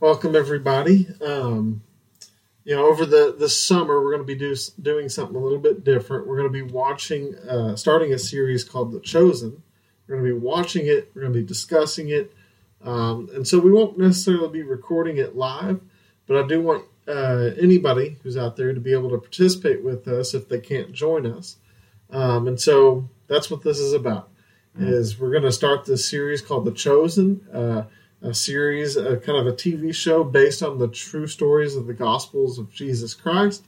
Welcome, everybody. Um, you know, over the, the summer, we're going to be do, doing something a little bit different. We're going to be watching, uh, starting a series called The Chosen. We're going to be watching it, we're going to be discussing it. Um, and so we won't necessarily be recording it live, but I do want uh, anybody who's out there to be able to participate with us if they can't join us. Um, and so that's what this is about. Is we're going to start this series called The Chosen. Uh, a series, a kind of a TV show based on the true stories of the Gospels of Jesus Christ.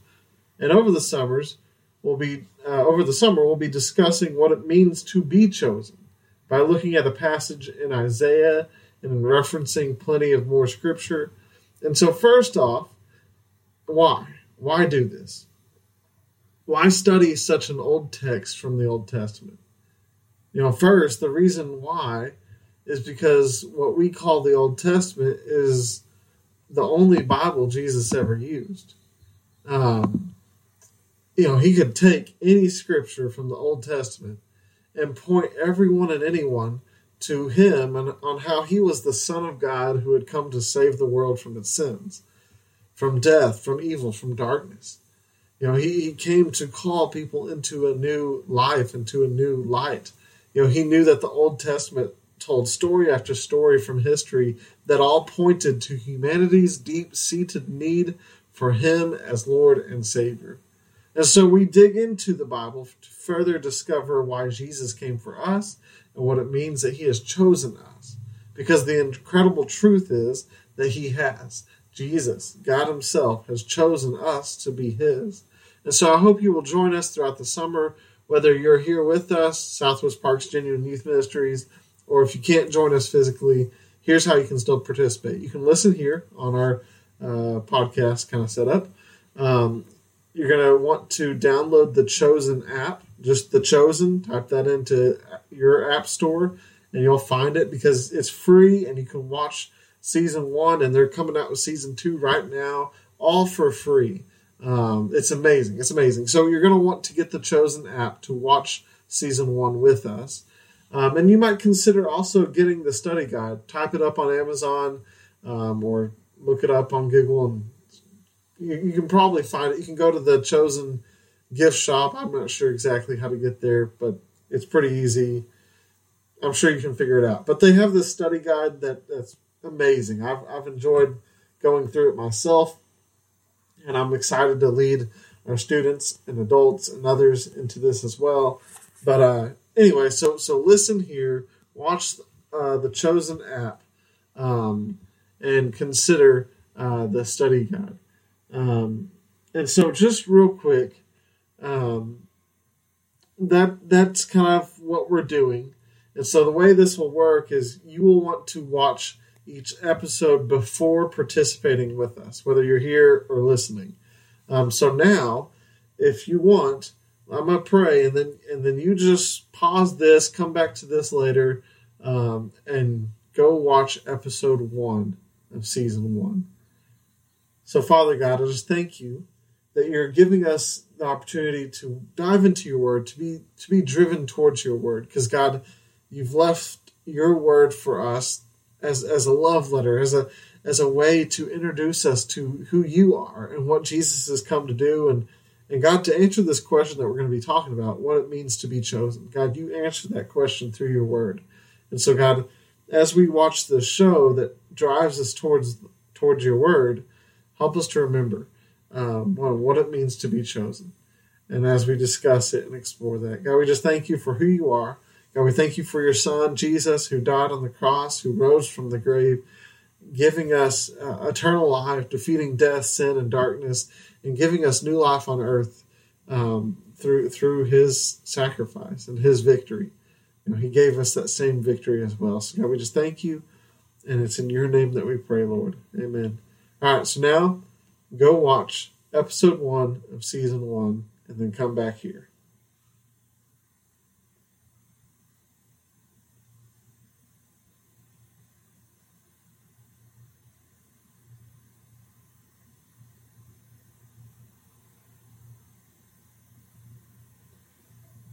And over the summers, we'll be uh, over the summer we'll be discussing what it means to be chosen by looking at a passage in Isaiah and referencing plenty of more scripture. And so, first off, why? Why do this? Why study such an old text from the Old Testament? You know, first, the reason why is because what we call the Old Testament is the only Bible Jesus ever used. Um, you know, he could take any scripture from the Old Testament and point everyone and anyone to him and on how he was the Son of God who had come to save the world from its sins, from death, from evil, from darkness. You know, he, he came to call people into a new life, into a new light. You know, he knew that the Old Testament told story after story from history that all pointed to humanity's deep seated need for Him as Lord and Savior. And so we dig into the Bible to further discover why Jesus came for us and what it means that He has chosen us. Because the incredible truth is that He has. Jesus, God Himself, has chosen us to be His. And so I hope you will join us throughout the summer, whether you're here with us, Southwest Parks Genuine Youth Ministries, or if you can't join us physically, here's how you can still participate. You can listen here on our uh, podcast kind of setup. Um, you're going to want to download the Chosen app, just the Chosen. Type that into your app store, and you'll find it because it's free, and you can watch season one, and they're coming out with season two right now, all for free. Um, it's amazing. It's amazing. So you're going to want to get the Chosen app to watch season one with us. Um, and you might consider also getting the study guide. Type it up on Amazon um, or look it up on Google, and you, you, can probably find it. You can go to the chosen gift shop. I'm not sure exactly how to get there, but it's pretty easy. I'm sure you can figure it out. But they have this study guide that, that's amazing. I've, I've enjoyed going through it myself, and I'm excited to lead our students and adults and others into this as well. But uh, anyway, so so listen here, watch uh, the Chosen app, um, and consider uh, the study guide. Um, and so, just real quick, um, that that's kind of what we're doing. And so, the way this will work is you will want to watch each episode before participating with us, whether you're here or listening. Um, so now, if you want, I'm gonna pray, and then and then you just pause this, come back to this later, um, and go watch episode one of season one. So, Father God, I just thank you that you're giving us the opportunity to dive into your word, to be to be driven towards your word, because God, you've left your word for us as as a love letter, as a as a way to introduce us to who you are and what Jesus has come to do and and God, to answer this question that we're going to be talking about, what it means to be chosen, God, you answered that question through your word. And so, God, as we watch the show that drives us towards towards your word, help us to remember um, what it means to be chosen. And as we discuss it and explore that, God, we just thank you for who you are. God, we thank you for your son, Jesus, who died on the cross, who rose from the grave, giving us uh, eternal life, defeating death, sin, and darkness and giving us new life on earth um, through through His sacrifice and His victory. You know, He gave us that same victory as well. So God, we just thank you, and it's in Your name that we pray, Lord. Amen. All right, so now go watch episode one of season one, and then come back here.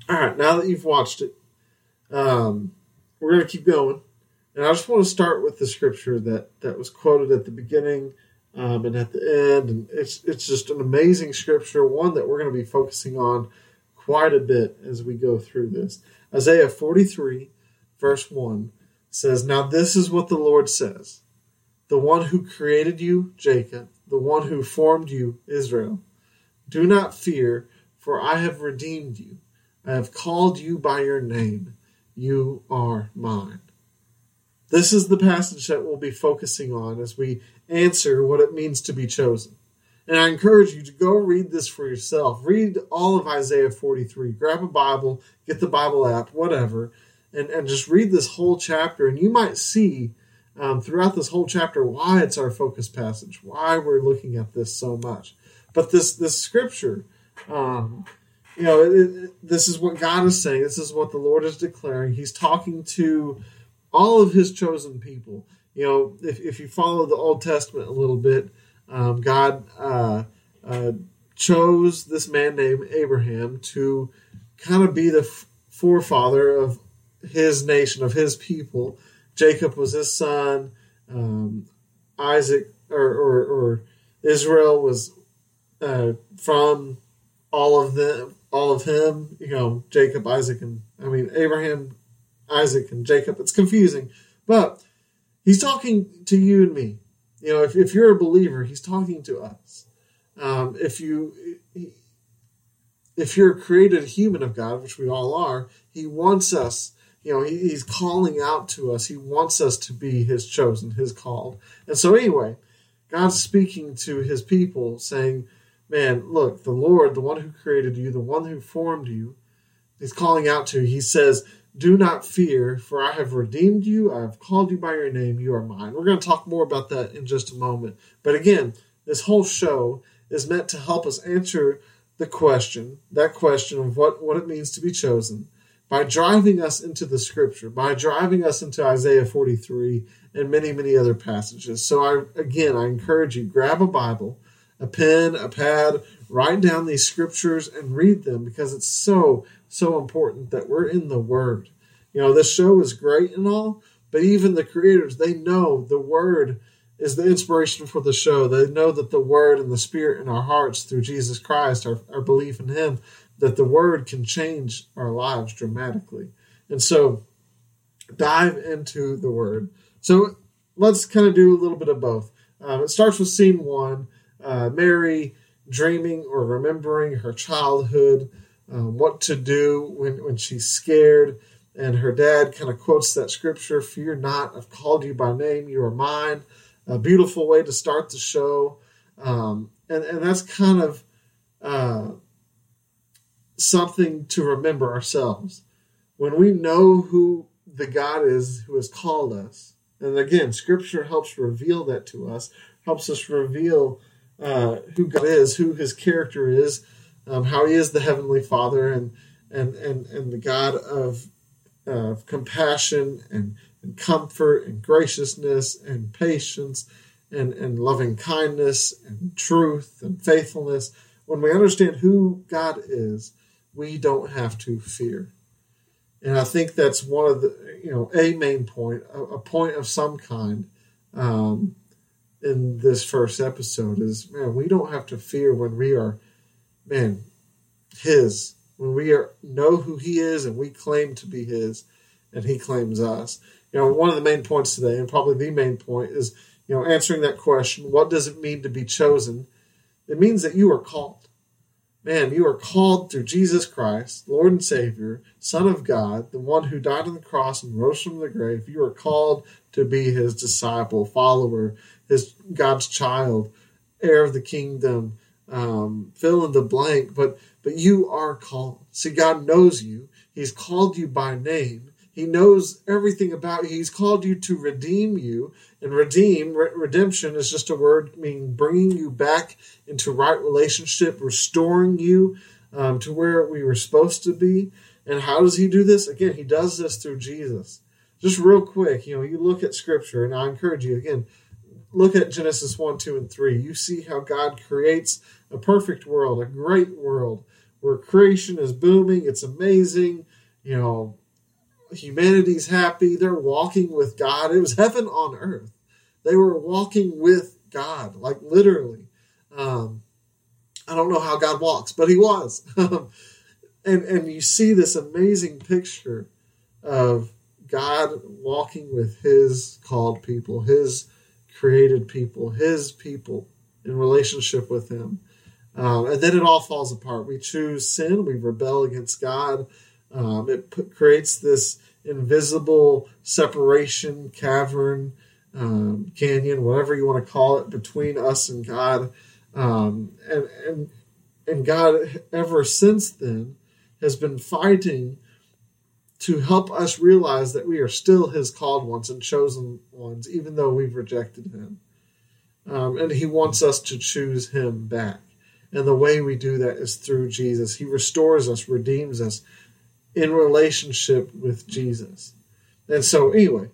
All right, now that you've watched it, um, we're going to keep going. And I just want to start with the scripture that, that was quoted at the beginning um, and at the end. And it's, it's just an amazing scripture, one that we're going to be focusing on quite a bit as we go through this. Isaiah 43, verse 1 says, Now this is what the Lord says the one who created you, Jacob, the one who formed you, Israel. Do not fear, for I have redeemed you. I have called you by your name. You are mine. This is the passage that we'll be focusing on as we answer what it means to be chosen. And I encourage you to go read this for yourself. Read all of Isaiah 43. Grab a Bible, get the Bible app, whatever, and, and just read this whole chapter. And you might see um, throughout this whole chapter why it's our focus passage, why we're looking at this so much. But this this scripture, um, you know, it, it, this is what God is saying. This is what the Lord is declaring. He's talking to all of His chosen people. You know, if, if you follow the Old Testament a little bit, um, God uh, uh, chose this man named Abraham to kind of be the f- forefather of his nation, of his people. Jacob was his son. Um, Isaac or, or, or, Israel was uh, from all of them, all of him. You know, Jacob, Isaac, and I mean Abraham, Isaac, and Jacob. It's confusing, but he's talking to you and me. You know, if, if you're a believer, he's talking to us. Um, if you if you're a created human of God, which we all are, he wants us you know, he, he's calling out to us. He wants us to be his chosen, his called. And so, anyway, God's speaking to his people, saying, Man, look, the Lord, the one who created you, the one who formed you, he's calling out to you. He says, Do not fear, for I have redeemed you. I have called you by your name. You are mine. We're going to talk more about that in just a moment. But again, this whole show is meant to help us answer the question, that question of what, what it means to be chosen by driving us into the scripture, by driving us into Isaiah 43 and many, many other passages. So, I again, I encourage you grab a Bible, a pen, a pad, write down these scriptures and read them because it's so, so important that we're in the Word. You know, this show is great and all, but even the creators, they know the Word is the inspiration for the show. They know that the Word and the Spirit in our hearts through Jesus Christ, our, our belief in Him, that the word can change our lives dramatically. And so dive into the word. So let's kind of do a little bit of both. Um, it starts with scene one uh, Mary dreaming or remembering her childhood, um, what to do when, when she's scared. And her dad kind of quotes that scripture Fear not, I've called you by name, you are mine. A beautiful way to start the show. Um, and, and that's kind of uh, something to remember ourselves. When we know who the God is who has called us, and again, Scripture helps reveal that to us, helps us reveal uh, who God is, who His character is, um, how He is the Heavenly Father, and and and and the God of uh, compassion and, and comfort and graciousness and patience and and loving kindness and truth and faithfulness. When we understand who God is, we don't have to fear. And I think that's one of the, you know, a main point, a, a point of some kind um, in this first episode is, man, we don't have to fear when we are, man, His, when we are know who He is and we claim to be His, and He claims us. You know, one of the main points today, and probably the main point, is, you know, answering that question: What does it mean to be chosen? It means that you are called man, you are called through Jesus Christ, Lord and Savior, Son of God, the one who died on the cross and rose from the grave. You are called to be his disciple, follower, his God's child, heir of the kingdom. Um, fill in the blank, but but you are called. See, God knows you. He's called you by name. He knows everything about you. He's called you to redeem you. And redeem, re- redemption is just a word meaning bringing you back into right relationship, restoring you um, to where we were supposed to be. And how does he do this? Again, he does this through Jesus. Just real quick, you know, you look at scripture, and I encourage you again, look at Genesis 1, 2, and 3. You see how God creates a perfect world, a great world where creation is booming, it's amazing, you know, humanity's happy. They're walking with God. It was heaven on earth. They were walking with God, like literally. Um, I don't know how God walks, but He was. and and you see this amazing picture of God walking with His called people, His created people, His people in relationship with Him. Um, and then it all falls apart. We choose sin, we rebel against God. Um, it p- creates this invisible separation, cavern, um, canyon, whatever you want to call it, between us and God. Um, and, and, and God, ever since then, has been fighting to help us realize that we are still His called ones and chosen ones, even though we've rejected Him. Um, and He wants us to choose Him back. And the way we do that is through Jesus. He restores us, redeems us in relationship with Jesus. And so, anyway,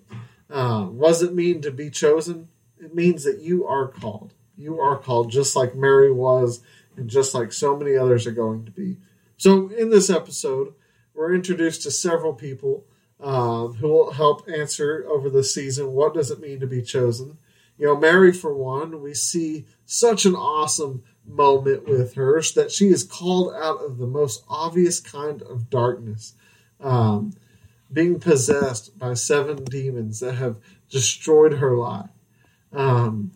uh, what does it mean to be chosen? It means that you are called. You are called just like Mary was, and just like so many others are going to be. So, in this episode, we're introduced to several people um, who will help answer over the season what does it mean to be chosen. You know, Mary, for one, we see such an awesome moment with her that she is called out of the most obvious kind of darkness, um, being possessed by seven demons that have destroyed her life. Um,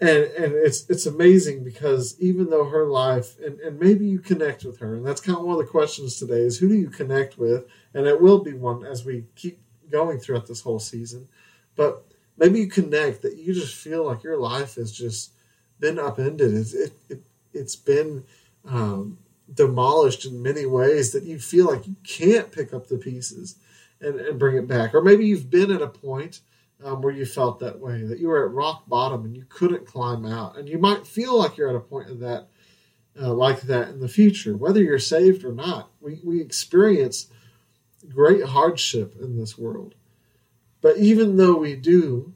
and and it's it's amazing because even though her life and, and maybe you connect with her and that's kind of one of the questions today is who do you connect with? And it will be one as we keep going throughout this whole season. But maybe you connect that you just feel like your life has just been upended. It's it, it it's been um, demolished in many ways that you feel like you can't pick up the pieces and, and bring it back. Or maybe you've been at a point um, where you felt that way, that you were at rock bottom and you couldn't climb out. And you might feel like you're at a point of that, uh, like that in the future, whether you're saved or not. We, we experience great hardship in this world. But even though we do,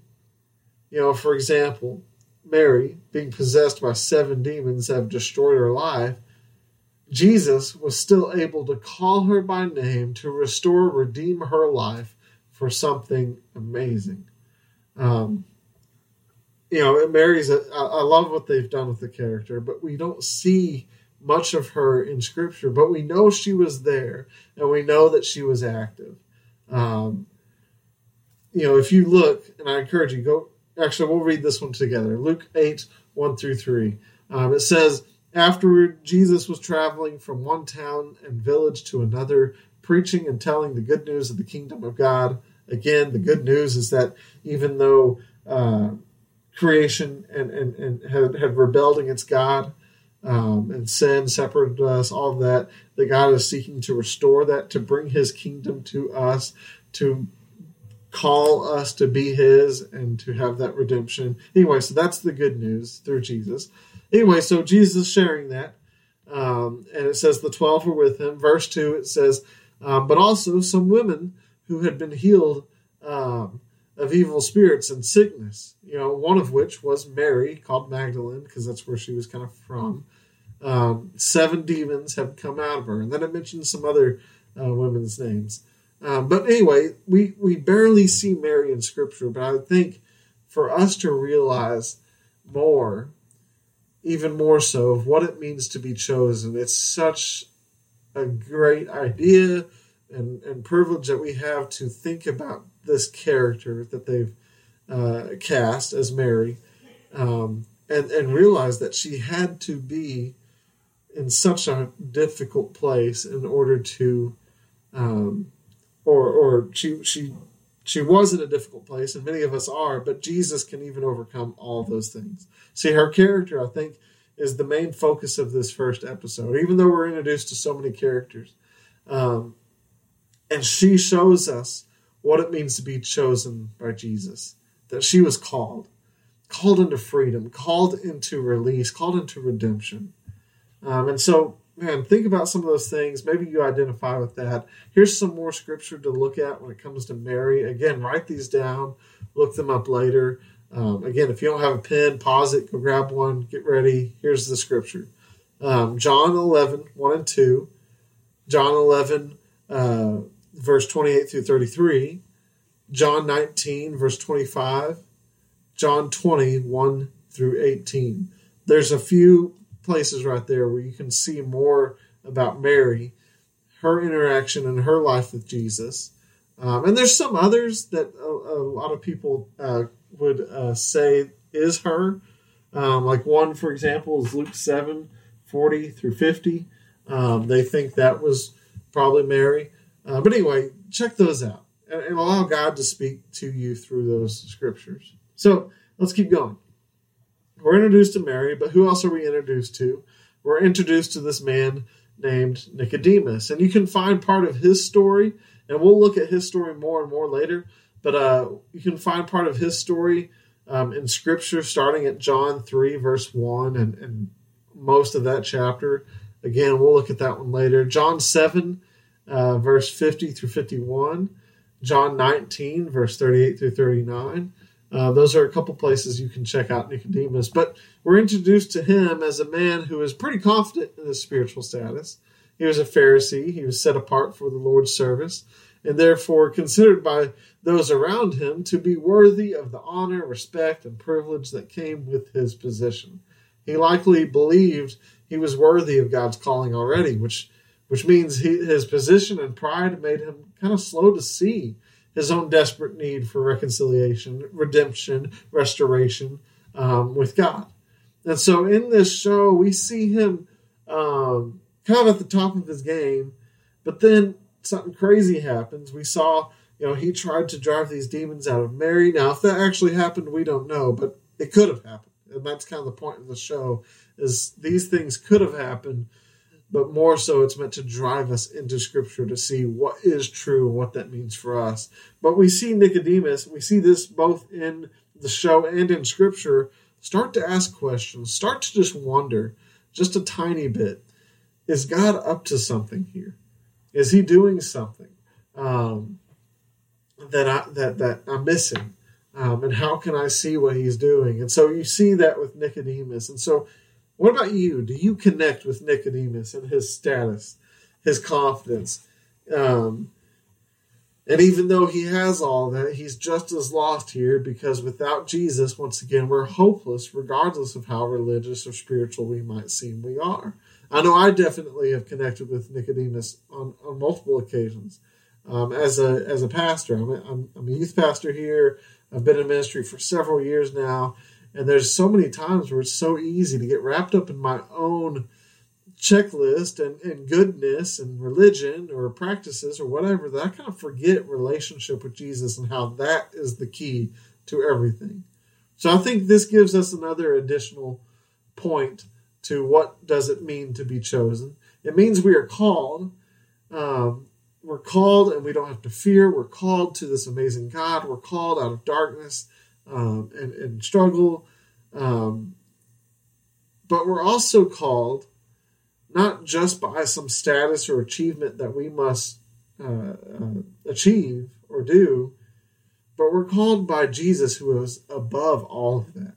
you know, for example, Mary being possessed by seven demons have destroyed her life, Jesus was still able to call her by name to restore, redeem her life for something amazing. Um, you know, Mary's. A, I love what they've done with the character, but we don't see much of her in Scripture. But we know she was there, and we know that she was active. Um, you know, if you look, and I encourage you go. Actually, we'll read this one together. Luke eight one through three. Um, it says, afterward, Jesus was traveling from one town and village to another, preaching and telling the good news of the kingdom of God again, the good news is that even though uh, creation and, and, and had, had, rebelled against God um, and sin separated us, all of that, that God is seeking to restore that, to bring his kingdom to us, to call us to be his and to have that redemption. Anyway, so that's the good news through Jesus. Anyway, so Jesus sharing that. Um, and it says the 12 were with him. Verse 2, it says, um, but also some women who had been healed um, of evil spirits and sickness. You know, one of which was Mary, called Magdalene, because that's where she was kind of from. Um, seven demons have come out of her, and then it mentions some other uh, women's names. Um, but anyway, we we barely see Mary in Scripture, but I think for us to realize more, even more so, of what it means to be chosen, it's such a great idea and, and privilege that we have to think about this character that they've uh, cast as Mary, um, and and realize that she had to be in such a difficult place in order to, um, or or she she she was in a difficult place, and many of us are. But Jesus can even overcome all those things. See, her character, I think, is the main focus of this first episode. Even though we're introduced to so many characters, um, and she shows us what it means to be chosen by Jesus, that she was called, called into freedom, called into release, called into redemption. Um, and so, man, think about some of those things. Maybe you identify with that. Here's some more scripture to look at when it comes to Mary. Again, write these down, look them up later. Um, again, if you don't have a pen, pause it, go grab one, get ready. Here's the scripture um, John 11, 1 and 2. John 11, uh, verse 28 through 33, John 19, verse 25, John 20, 1 through 18. There's a few places right there where you can see more about Mary, her interaction and her life with Jesus. Um, and there's some others that a, a lot of people uh, would uh, say is her. Um, like one, for example, is Luke 7 40 through 50. Um, they think that was probably Mary. Uh, but anyway, check those out and, and allow God to speak to you through those scriptures. So let's keep going. We're introduced to Mary, but who else are we introduced to? We're introduced to this man named Nicodemus. And you can find part of his story, and we'll look at his story more and more later. But uh, you can find part of his story um, in Scripture, starting at John 3, verse 1, and, and most of that chapter. Again, we'll look at that one later. John 7, uh, verse 50 through 51. John 19, verse 38 through 39. Uh, those are a couple places you can check out Nicodemus. But we're introduced to him as a man who is pretty confident in his spiritual status. He was a Pharisee, he was set apart for the Lord's service, and therefore considered by those around him to be worthy of the honor, respect, and privilege that came with his position. He likely believed he was worthy of God's calling already, which which means he, his position and pride made him kind of slow to see his own desperate need for reconciliation, redemption, restoration um, with God. And so in this show, we see him um, kind of at the top of his game, but then something crazy happens. We saw, you know, he tried to drive these demons out of Mary. Now, if that actually happened, we don't know, but it could have happened. And that's kind of the point of the show is these things could have happened but more so it's meant to drive us into scripture to see what is true and what that means for us. But we see Nicodemus, we see this both in the show and in scripture, start to ask questions, start to just wonder just a tiny bit. Is God up to something here? Is he doing something um, that I that that I'm missing? Um, and how can I see what he's doing? And so you see that with Nicodemus. And so what about you? Do you connect with Nicodemus and his status, his confidence? Um, and even though he has all that, he's just as lost here because without Jesus, once again, we're hopeless, regardless of how religious or spiritual we might seem we are. I know I definitely have connected with Nicodemus on, on multiple occasions. Um, as a as a pastor, I'm a, I'm, I'm a youth pastor here. I've been in ministry for several years now, and there's so many times where it's so easy to get wrapped up in my own checklist and, and goodness and religion or practices or whatever that I kind of forget relationship with Jesus and how that is the key to everything. So I think this gives us another additional point to what does it mean to be chosen. It means we are called. Um, we're called and we don't have to fear. We're called to this amazing God. We're called out of darkness um, and, and, struggle. Um, but we're also called not just by some status or achievement that we must uh, uh, achieve or do, but we're called by Jesus, who is above all of that.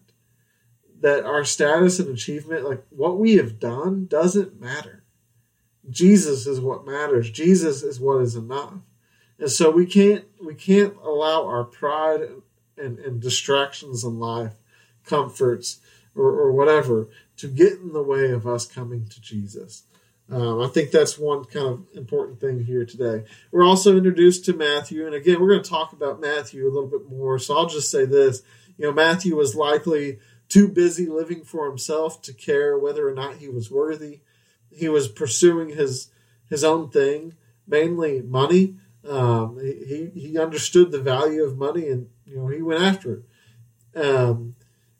That our status and achievement, like what we have done, doesn't matter. Jesus is what matters. Jesus is what is enough. And so we can't we can't allow our pride and, and distractions in life, comforts, or, or, whatever, to get in the way of us coming to Jesus. Um, I think that's one kind of important thing here today. We're also introduced to Matthew, and again, we're going to talk about Matthew a little bit more. So I'll just say this: you know, Matthew was likely too busy living for himself to care whether or not he was worthy. He was pursuing his his own thing, mainly money. Um, he he understood the value of money, and you know, he went after it. Um,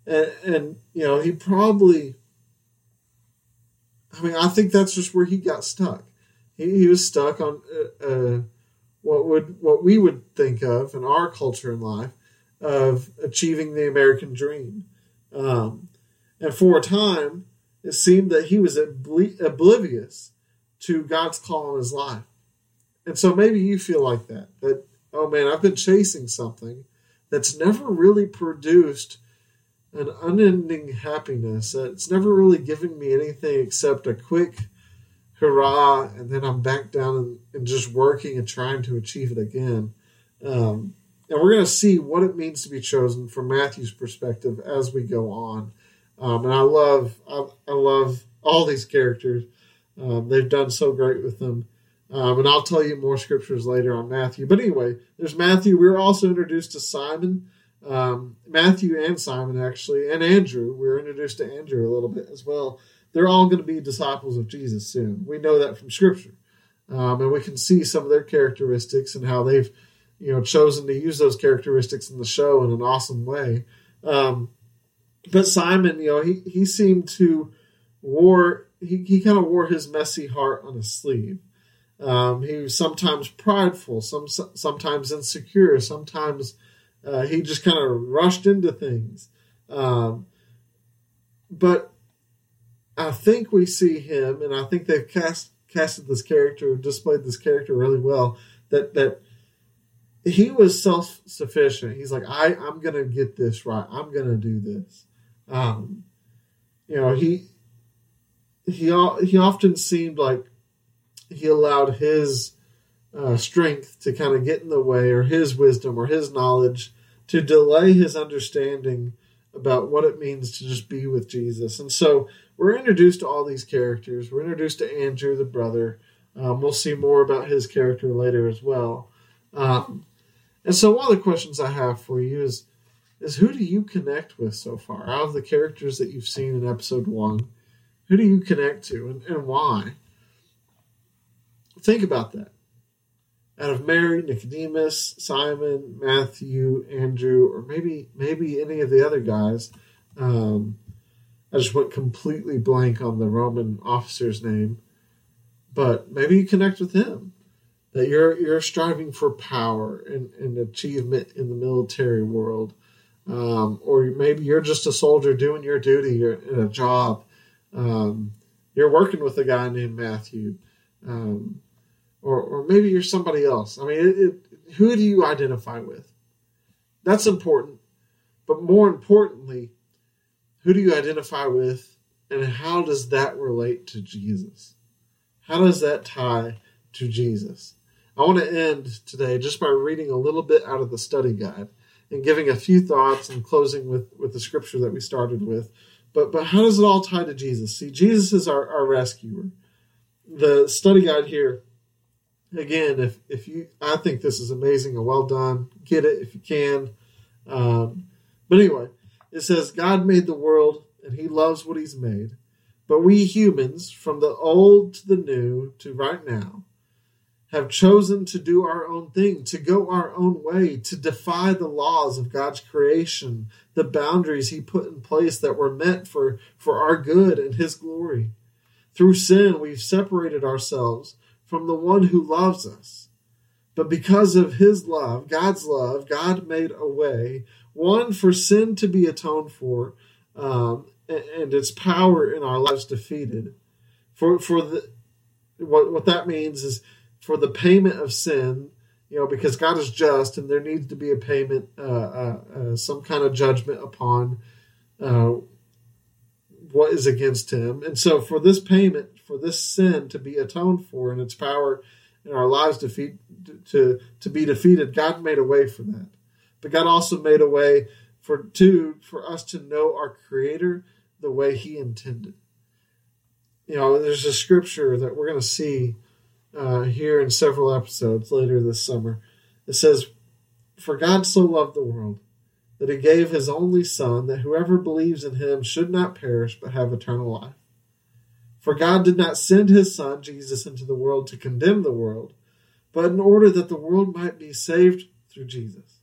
and, and, you know, he probably, I mean, I think that's just where he got stuck. He, he was stuck on uh, uh, what would what we would think of in our culture and life of achieving the American dream. Um, and for a time, it seemed that he was obli- oblivious to God's call on his life. And so maybe you feel like that, that, oh man, I've been chasing something that's never really produced an unending happiness. It's never really given me anything except a quick hurrah, and then I'm back down and, and just working and trying to achieve it again. Um, and we're going to see what it means to be chosen from Matthew's perspective as we go on. Um, and I love, I, I, love all these characters. Um, they've done so great with them. Um, and I'll tell you more scriptures later on Matthew. But anyway, there's Matthew. We are also introduced to Simon, um, Matthew and Simon actually, and Andrew. We are introduced to Andrew a little bit as well. They're all going to be disciples of Jesus soon. We know that from Scripture, um, and we can see some of their characteristics and how they've, you know, chosen to use those characteristics in the show in an awesome way. Um, but Simon, you know, he he seemed to wore he, he kind of wore his messy heart on his sleeve. Um, he was sometimes prideful, some sometimes insecure, sometimes uh, he just kind of rushed into things. Um, but I think we see him, and I think they've cast casted this character, displayed this character really well. That that he was self sufficient. He's like, I I'm gonna get this right. I'm gonna do this. Um, you know, he he he often seemed like he allowed his uh, strength to kind of get in the way, or his wisdom, or his knowledge to delay his understanding about what it means to just be with Jesus. And so we're introduced to all these characters. We're introduced to Andrew, the brother. Um, we'll see more about his character later as well. Um, and so one of the questions I have for you is, is who do you connect with so far? Out of the characters that you've seen in episode one, who do you connect to and, and why? Think about that. Out of Mary, Nicodemus, Simon, Matthew, Andrew, or maybe maybe any of the other guys, um, I just went completely blank on the Roman officer's name. But maybe you connect with him. That you're you're striving for power and, and achievement in the military world. Um, or maybe you're just a soldier doing your duty in a job. Um, you're working with a guy named Matthew. Um, or, or maybe you're somebody else. I mean, it, it, who do you identify with? That's important. But more importantly, who do you identify with and how does that relate to Jesus? How does that tie to Jesus? I want to end today just by reading a little bit out of the study guide and giving a few thoughts and closing with, with the scripture that we started with. But but how does it all tie to Jesus? See, Jesus is our, our rescuer. The study guide here again, if if you, I think this is amazing and well done. Get it if you can. Um, but anyway, it says God made the world and He loves what He's made. But we humans, from the old to the new to right now, have chosen to do our own thing, to go our own way, to defy the laws of God's creation, the boundaries He put in place that were meant for, for our good and His glory. Through sin, we've separated ourselves from the one who loves us. But because of his love, God's love, God made a way, one for sin to be atoned for, um, and, and, its power in our lives defeated. For for the what what that means is for the payment of sin, you know, because God is just, and there needs to be a payment, uh, uh, uh, some kind of judgment upon uh, what is against Him, and so for this payment for this sin to be atoned for and its power in our lives defeat, to, to be defeated, God made a way for that. But God also made a way for two for us to know our Creator the way He intended. You know, there's a scripture that we're going to see uh, here in several episodes later this summer. It says, "For God so loved the world." That he gave his only Son, that whoever believes in him should not perish but have eternal life. For God did not send his Son, Jesus, into the world to condemn the world, but in order that the world might be saved through Jesus.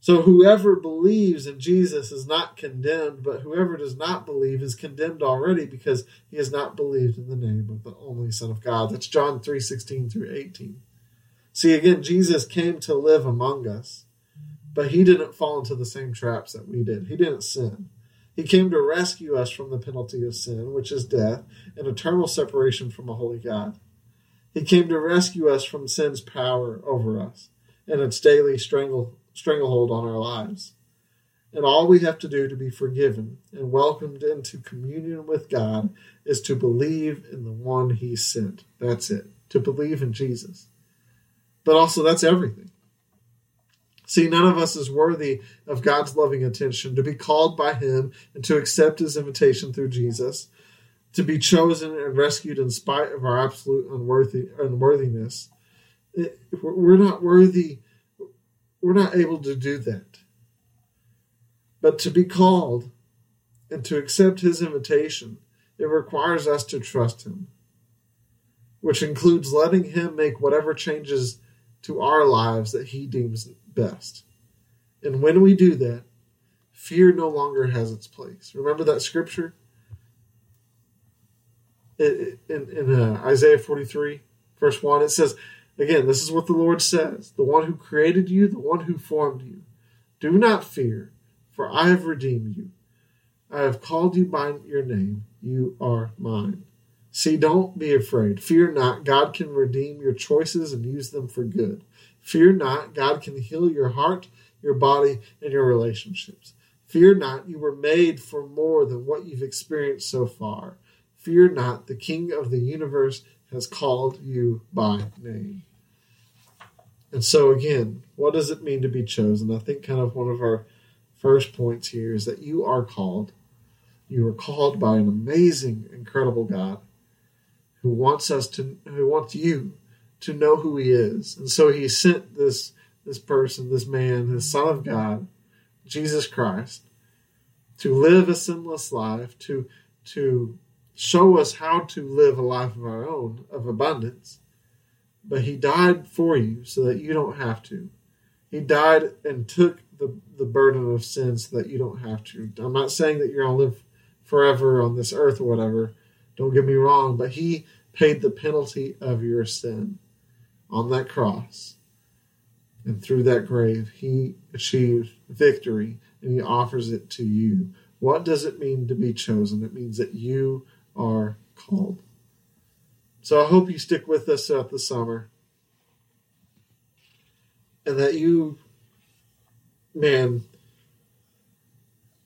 So whoever believes in Jesus is not condemned, but whoever does not believe is condemned already because he has not believed in the name of the only Son of God. That's John 3 16 through 18. See, again, Jesus came to live among us, but he didn't fall into the same traps that we did. He didn't sin. He came to rescue us from the penalty of sin, which is death, and eternal separation from a holy God. He came to rescue us from sin's power over us and its daily strangle, stranglehold on our lives. And all we have to do to be forgiven and welcomed into communion with God is to believe in the one He sent. That's it. To believe in Jesus. But also, that's everything. See, none of us is worthy of God's loving attention, to be called by Him and to accept His invitation through Jesus, to be chosen and rescued in spite of our absolute unworthy, unworthiness. We're not worthy, we're not able to do that. But to be called and to accept His invitation, it requires us to trust Him, which includes letting Him make whatever changes to our lives that He deems best. And when we do that, fear no longer has its place. Remember that scripture? In, in uh, Isaiah 43, verse 1, it says, Again, this is what the Lord says the one who created you, the one who formed you. Do not fear, for I have redeemed you. I have called you by your name. You are mine. See, don't be afraid. Fear not. God can redeem your choices and use them for good. Fear not. God can heal your heart, your body, and your relationships. Fear not. You were made for more than what you've experienced so far. Fear not. The King of the universe has called you by name. And so, again, what does it mean to be chosen? I think kind of one of our first points here is that you are called. You are called by an amazing, incredible God who wants us to, who wants you to know who He is, and so He sent this this person, this man, this Son of God, Jesus Christ, to live a sinless life, to to show us how to live a life of our own of abundance. But He died for you so that you don't have to. He died and took the, the burden of sin so that you don't have to. I'm not saying that you're to live forever on this earth or whatever. Don't get me wrong, but He paid the penalty of your sin on that cross. And through that grave, He achieved victory and He offers it to you. What does it mean to be chosen? It means that you are called. So I hope you stick with us throughout the summer and that you, man,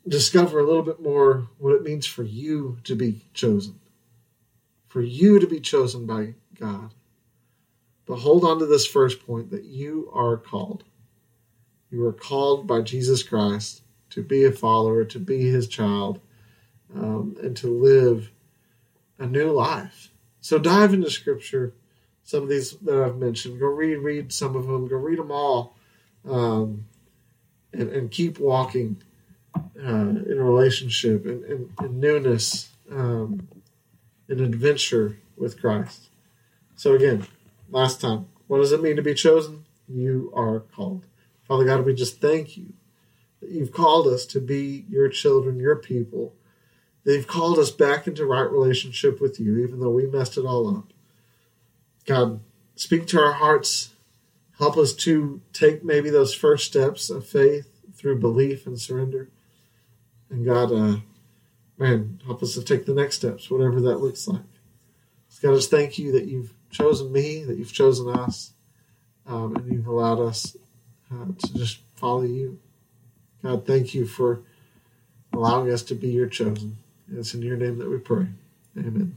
discover a little bit more what it means for you to be chosen, for you to be chosen by God. But hold on to this first point that you are called. You are called by Jesus Christ to be a follower, to be his child, um, and to live a new life. So dive into scripture, some of these that I've mentioned. Go read, read some of them. Go read them all, um, and, and keep walking uh, in relationship and, and, and newness, um, and adventure with Christ. So again, last time, what does it mean to be chosen? You are called. Father God, we just thank you that you've called us to be your children, your people. They've called us back into right relationship with you, even though we messed it all up. God, speak to our hearts. Help us to take maybe those first steps of faith through belief and surrender. And God, uh, man, help us to take the next steps, whatever that looks like. God, I just thank you that you've chosen me, that you've chosen us, um, and you've allowed us uh, to just follow you. God, thank you for allowing us to be your chosen. It's in your name that we pray. Amen.